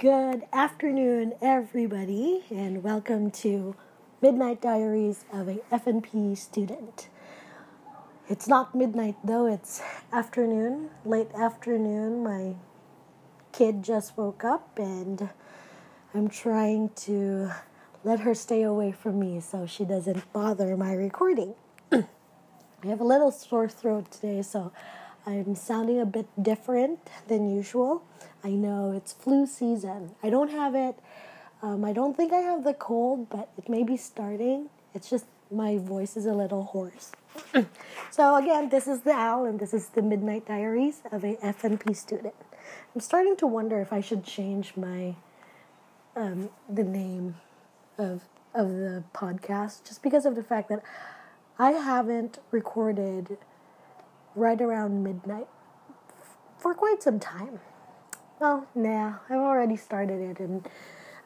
Good afternoon, everybody, and welcome to Midnight Diaries of a FNP student. It's not midnight though, it's afternoon, late afternoon. My kid just woke up and I'm trying to let her stay away from me so she doesn't bother my recording. I have a little sore throat today, so I'm sounding a bit different than usual. I know it's flu season. I don't have it. Um, I don't think I have the cold, but it may be starting. It's just my voice is a little hoarse. so again, this is the owl, and this is the Midnight Diaries of a FNP student. I'm starting to wonder if I should change my um, the name of of the podcast, just because of the fact that I haven't recorded right around midnight for quite some time. Well, nah, I've already started it, and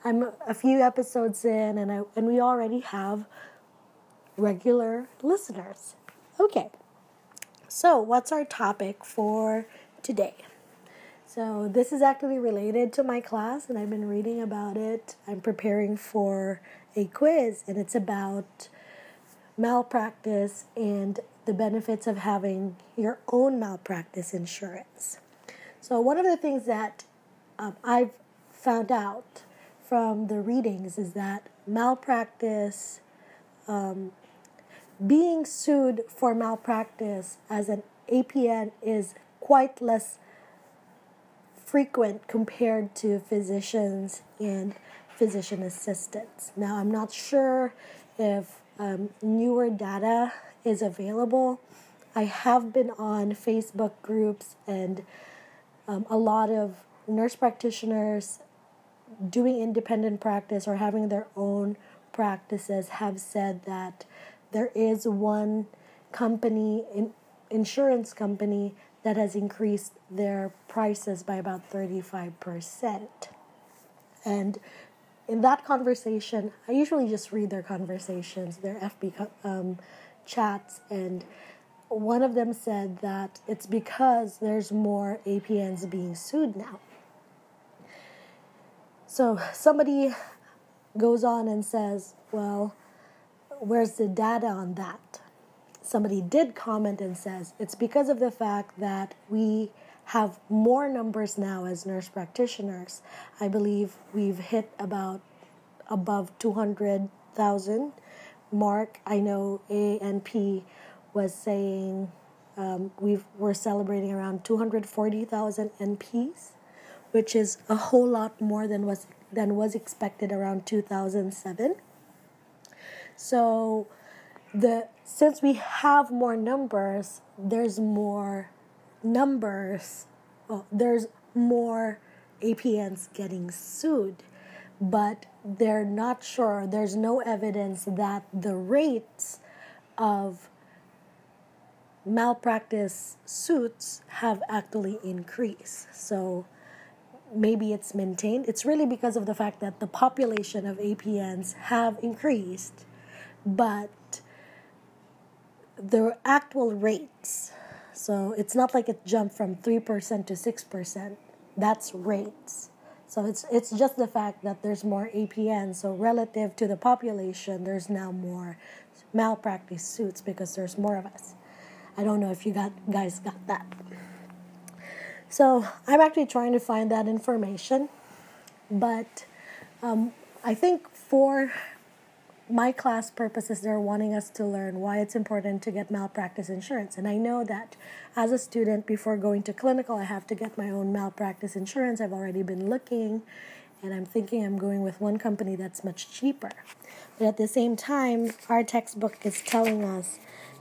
I'm a few episodes in, and I and we already have regular listeners. Okay, so what's our topic for today? So this is actually related to my class, and I've been reading about it. I'm preparing for a quiz, and it's about malpractice and the benefits of having your own malpractice insurance. So, one of the things that um, I've found out from the readings is that malpractice, um, being sued for malpractice as an APN is quite less frequent compared to physicians and physician assistants. Now, I'm not sure if um, newer data is available. I have been on Facebook groups and um, a lot of nurse practitioners doing independent practice or having their own practices have said that there is one company, in, insurance company, that has increased their prices by about 35%. And in that conversation, I usually just read their conversations, their FB um, chats, and one of them said that it's because there's more APNs being sued now. So somebody goes on and says, Well, where's the data on that? Somebody did comment and says, It's because of the fact that we have more numbers now as nurse practitioners. I believe we've hit about above 200,000 mark. I know ANP was saying um, we we're celebrating around 240,000 NPs, which is a whole lot more than was than was expected around 2007. So the since we have more numbers, there's more numbers. Well, there's more APNs getting sued but they're not sure. There's no evidence that the rates of malpractice suits have actually increased. So maybe it's maintained. It's really because of the fact that the population of APNs have increased, but the actual rates, so it's not like it jumped from 3% to 6%. That's rates. So it's it's just the fact that there's more APN. So relative to the population, there's now more malpractice suits because there's more of us. I don't know if you got guys got that. So I'm actually trying to find that information, but um, I think for my class purposes, they're wanting us to learn why it's important to get malpractice insurance. And I know that as a student, before going to clinical, I have to get my own malpractice insurance. I've already been looking, and I'm thinking I'm going with one company that's much cheaper. But at the same time, our textbook is telling us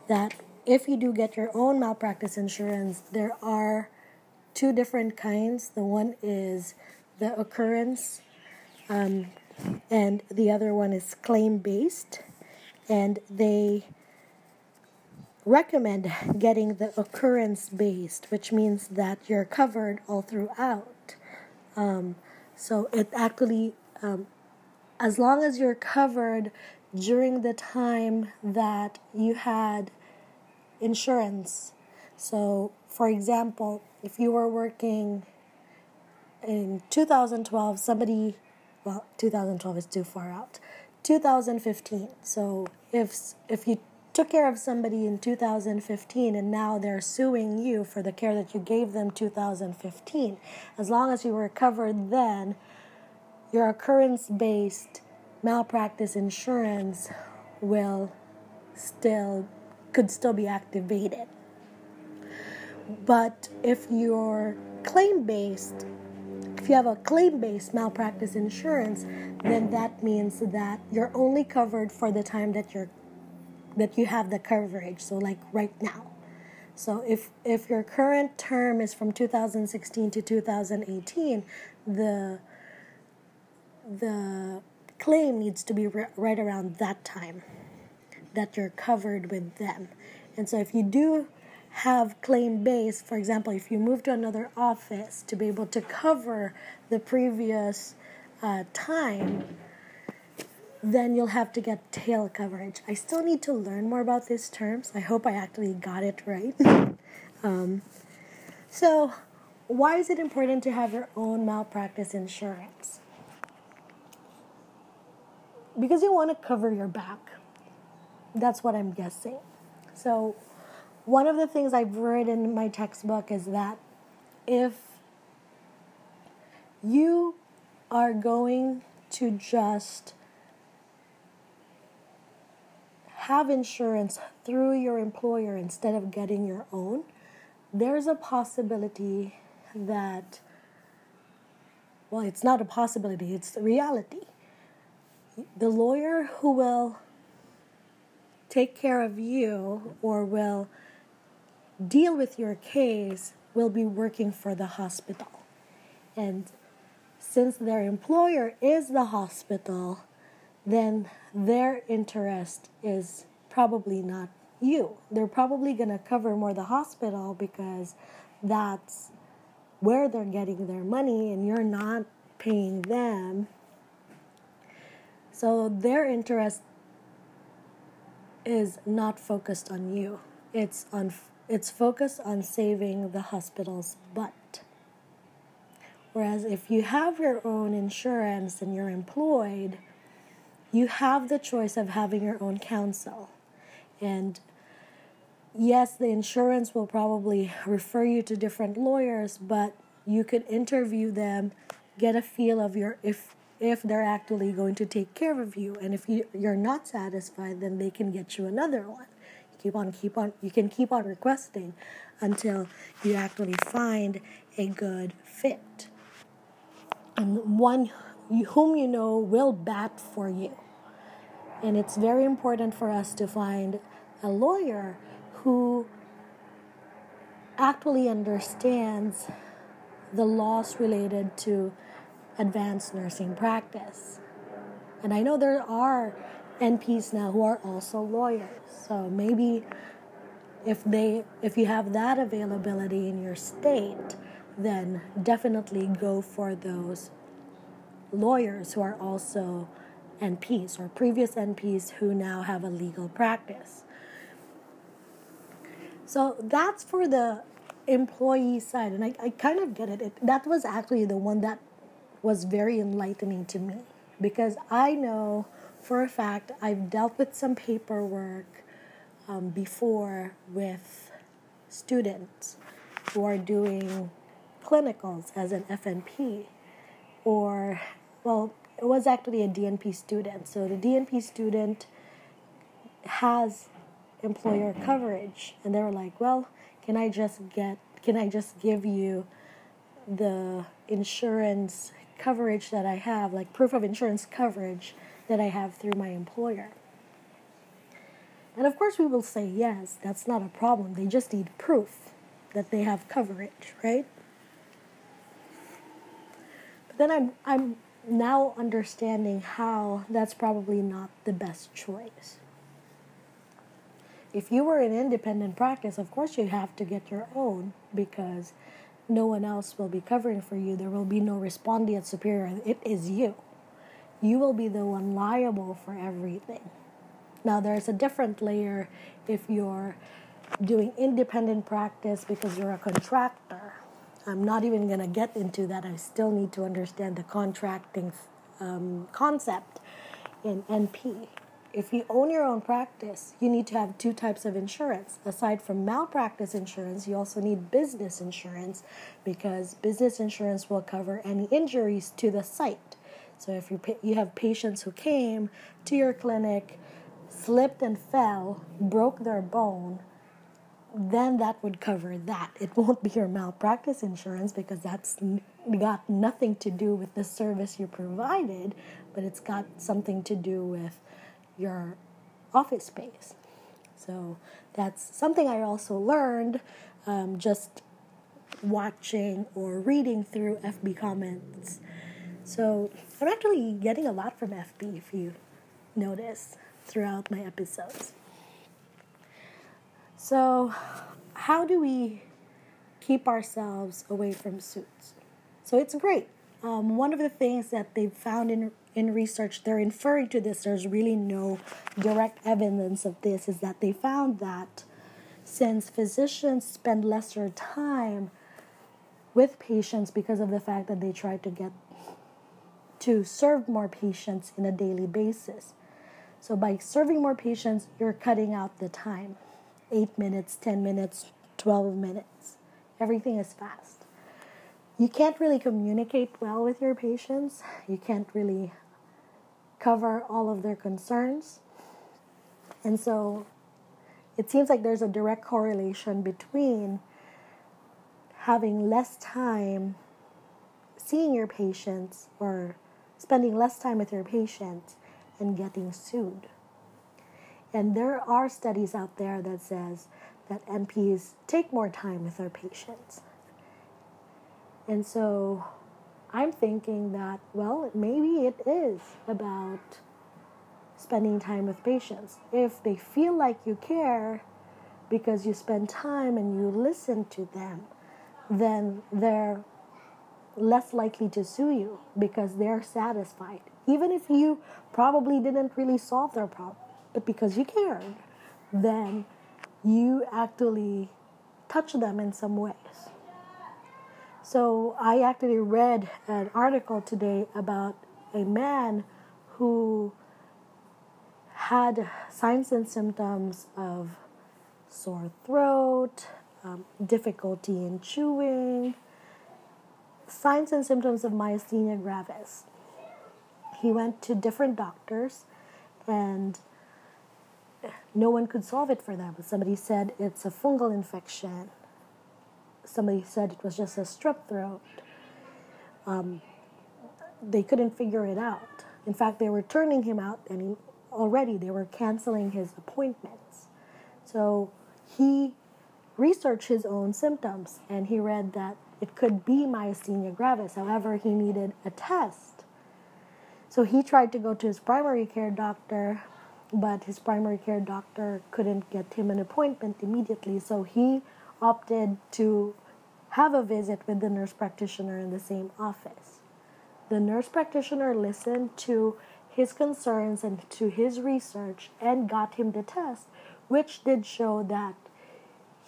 that if you do get your own malpractice insurance, there are two different kinds. The one is the occurrence um, and the other one is claim based, and they recommend getting the occurrence based, which means that you're covered all throughout. Um, so it actually, um, as long as you're covered during the time that you had insurance. So, for example, if you were working in 2012 somebody well 2012 is too far out. 2015 so if if you took care of somebody in 2015 and now they're suing you for the care that you gave them 2015 as long as you were covered then your occurrence based malpractice insurance will still could still be activated. But if you're claim based if you have a claim based malpractice insurance then that means that you're only covered for the time that you're that you have the coverage so like right now. So if if your current term is from 2016 to 2018 the the claim needs to be right around that time that you're covered with them. And so if you do have claim base for example if you move to another office to be able to cover the previous uh, time then you'll have to get tail coverage. I still need to learn more about these terms. I hope I actually got it right. um, so, why is it important to have your own malpractice insurance? Because you want to cover your back. That's what I'm guessing. So, one of the things I've read in my textbook is that if you are going to just have insurance through your employer instead of getting your own, there's a possibility that, well, it's not a possibility, it's the reality. The lawyer who will take care of you or will deal with your case will be working for the hospital. And since their employer is the hospital, then their interest is probably not you. They're probably going to cover more the hospital because that's where they're getting their money and you're not paying them. So their interest is not focused on you. It's on it's focused on saving the hospital's butt. Whereas if you have your own insurance and you're employed, you have the choice of having your own counsel. And yes, the insurance will probably refer you to different lawyers, but you could interview them, get a feel of your if if they're actually going to take care of you. And if you, you're not satisfied, then they can get you another one. You on keep on you can keep on requesting until you actually find a good fit. And one whom you know will bat for you. And it's very important for us to find a lawyer who actually understands the laws related to advanced nursing practice. And I know there are NPs now who are also lawyers. So maybe if they if you have that availability in your state, then definitely go for those lawyers who are also NPs or previous NPs who now have a legal practice. So that's for the employee side, and I, I kind of get it. it. That was actually the one that was very enlightening to me because I know for a fact I've dealt with some paperwork um, before with students who are doing clinicals as an FNP or well it was actually a DNP student. So the DNP student has employer coverage, and they were like, "Well, can I just get? Can I just give you the insurance coverage that I have, like proof of insurance coverage that I have through my employer?" And of course, we will say yes. That's not a problem. They just need proof that they have coverage, right? But then I'm I'm now understanding how that's probably not the best choice. If you were in independent practice, of course you have to get your own because no one else will be covering for you. There will be no respondeat superior. It is you. You will be the one liable for everything. Now, there's a different layer if you're doing independent practice because you're a contractor I'm not even going to get into that. I still need to understand the contracting um, concept in NP. If you own your own practice, you need to have two types of insurance. Aside from malpractice insurance, you also need business insurance because business insurance will cover any injuries to the site. So if you you have patients who came to your clinic, slipped and fell, broke their bone, then that would cover that. It won't be your malpractice insurance because that's got nothing to do with the service you provided, but it's got something to do with your office space. So that's something I also learned um, just watching or reading through FB comments. So I'm actually getting a lot from FB if you notice throughout my episodes. So, how do we keep ourselves away from suits? So, it's great. Um, one of the things that they've found in, in research, they're inferring to this, there's really no direct evidence of this, is that they found that since physicians spend lesser time with patients because of the fact that they try to get to serve more patients in a daily basis. So by serving more patients, you're cutting out the time. 8 minutes, 10 minutes, 12 minutes. Everything is fast. You can't really communicate well with your patients. You can't really cover all of their concerns. And so it seems like there's a direct correlation between having less time seeing your patients or spending less time with your patients and getting sued. And there are studies out there that says that NPs take more time with their patients. And so I'm thinking that, well, maybe it is about spending time with patients. If they feel like you care because you spend time and you listen to them, then they're less likely to sue you because they're satisfied. Even if you probably didn't really solve their problem, but because you cared, then you actually touch them in some ways. So I actually read an article today about a man who had signs and symptoms of sore throat, um, difficulty in chewing, signs and symptoms of myasthenia gravis. He went to different doctors and no one could solve it for them. Somebody said it's a fungal infection. Somebody said it was just a strep throat. Um, they couldn't figure it out. In fact, they were turning him out, and he, already they were canceling his appointments. So he researched his own symptoms, and he read that it could be myasthenia gravis. However, he needed a test. So he tried to go to his primary care doctor, but his primary care doctor couldn't get him an appointment immediately. So he opted to have a visit with the nurse practitioner in the same office. The nurse practitioner listened to his concerns and to his research and got him the test, which did show that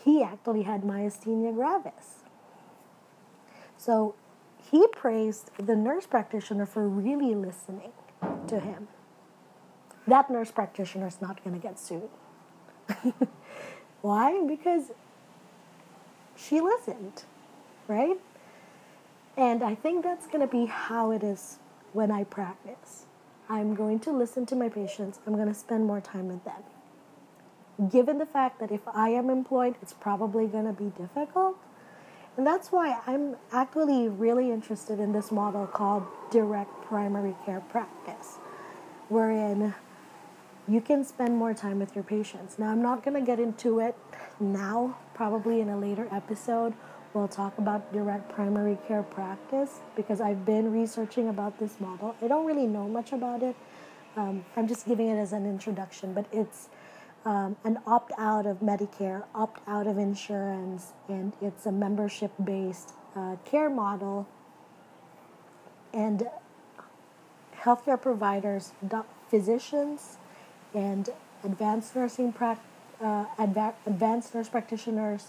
he actually had myasthenia gravis. So he praised the nurse practitioner for really listening to him. That nurse practitioner is not going to get sued. Why? Because she listened, right? And I think that's going to be how it is when I practice. I'm going to listen to my patients, I'm going to spend more time with them. Given the fact that if I am employed, it's probably going to be difficult, and that's why I'm actually really interested in this model called direct primary care practice, wherein you can spend more time with your patients. Now, I'm not going to get into it now, probably in a later episode. We'll talk about direct primary care practice because I've been researching about this model. I don't really know much about it. Um, I'm just giving it as an introduction, but it's um, an opt out of Medicare, opt out of insurance, and it's a membership based uh, care model. And healthcare providers, physicians, and advanced nursing pra- uh, adva- advanced nurse practitioners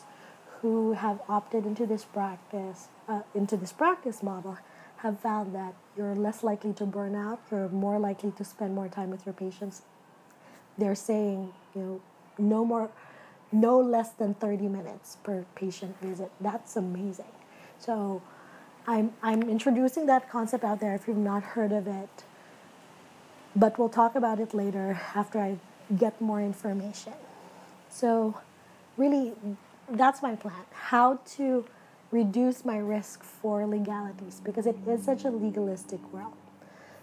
who have opted into this practice, uh, into this practice model, have found that you're less likely to burn out, you're more likely to spend more time with your patients. They're saying, you know, no more, no less than 30 minutes per patient visit. That's amazing. So I'm, I'm introducing that concept out there if you've not heard of it. But we'll talk about it later after I get more information. So, really, that's my plan. How to reduce my risk for legalities because it is such a legalistic world.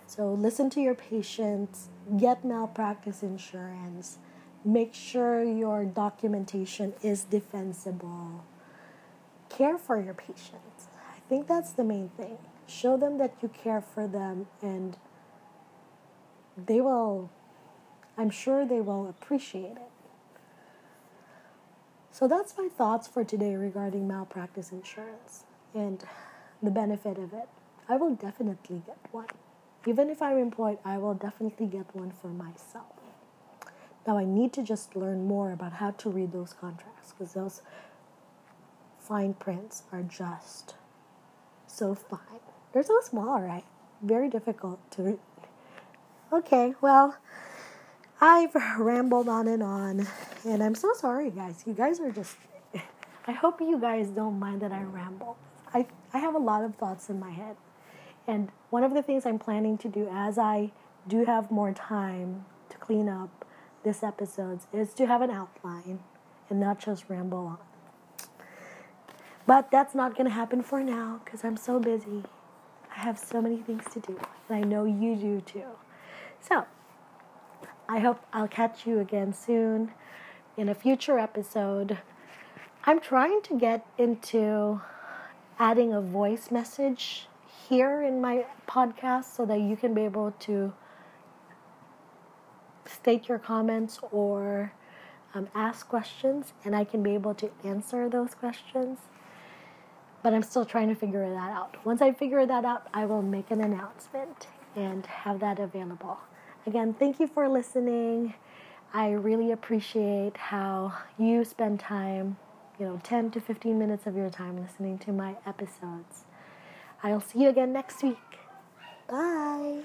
So, listen to your patients, get malpractice insurance, make sure your documentation is defensible, care for your patients. I think that's the main thing. Show them that you care for them and they will, I'm sure they will appreciate it. So that's my thoughts for today regarding malpractice insurance and the benefit of it. I will definitely get one. Even if I'm employed, I will definitely get one for myself. Now I need to just learn more about how to read those contracts because those fine prints are just so fine. They're so small, right? Very difficult to read. Okay, well, I've rambled on and on, and I'm so sorry, guys. You guys are just. I hope you guys don't mind that I ramble. I, I have a lot of thoughts in my head. And one of the things I'm planning to do as I do have more time to clean up this episodes is to have an outline and not just ramble on. But that's not going to happen for now because I'm so busy. I have so many things to do, and I know you do too. So, I hope I'll catch you again soon in a future episode. I'm trying to get into adding a voice message here in my podcast so that you can be able to state your comments or um, ask questions and I can be able to answer those questions. But I'm still trying to figure that out. Once I figure that out, I will make an announcement and have that available. Again, thank you for listening. I really appreciate how you spend time, you know, 10 to 15 minutes of your time listening to my episodes. I'll see you again next week. Bye.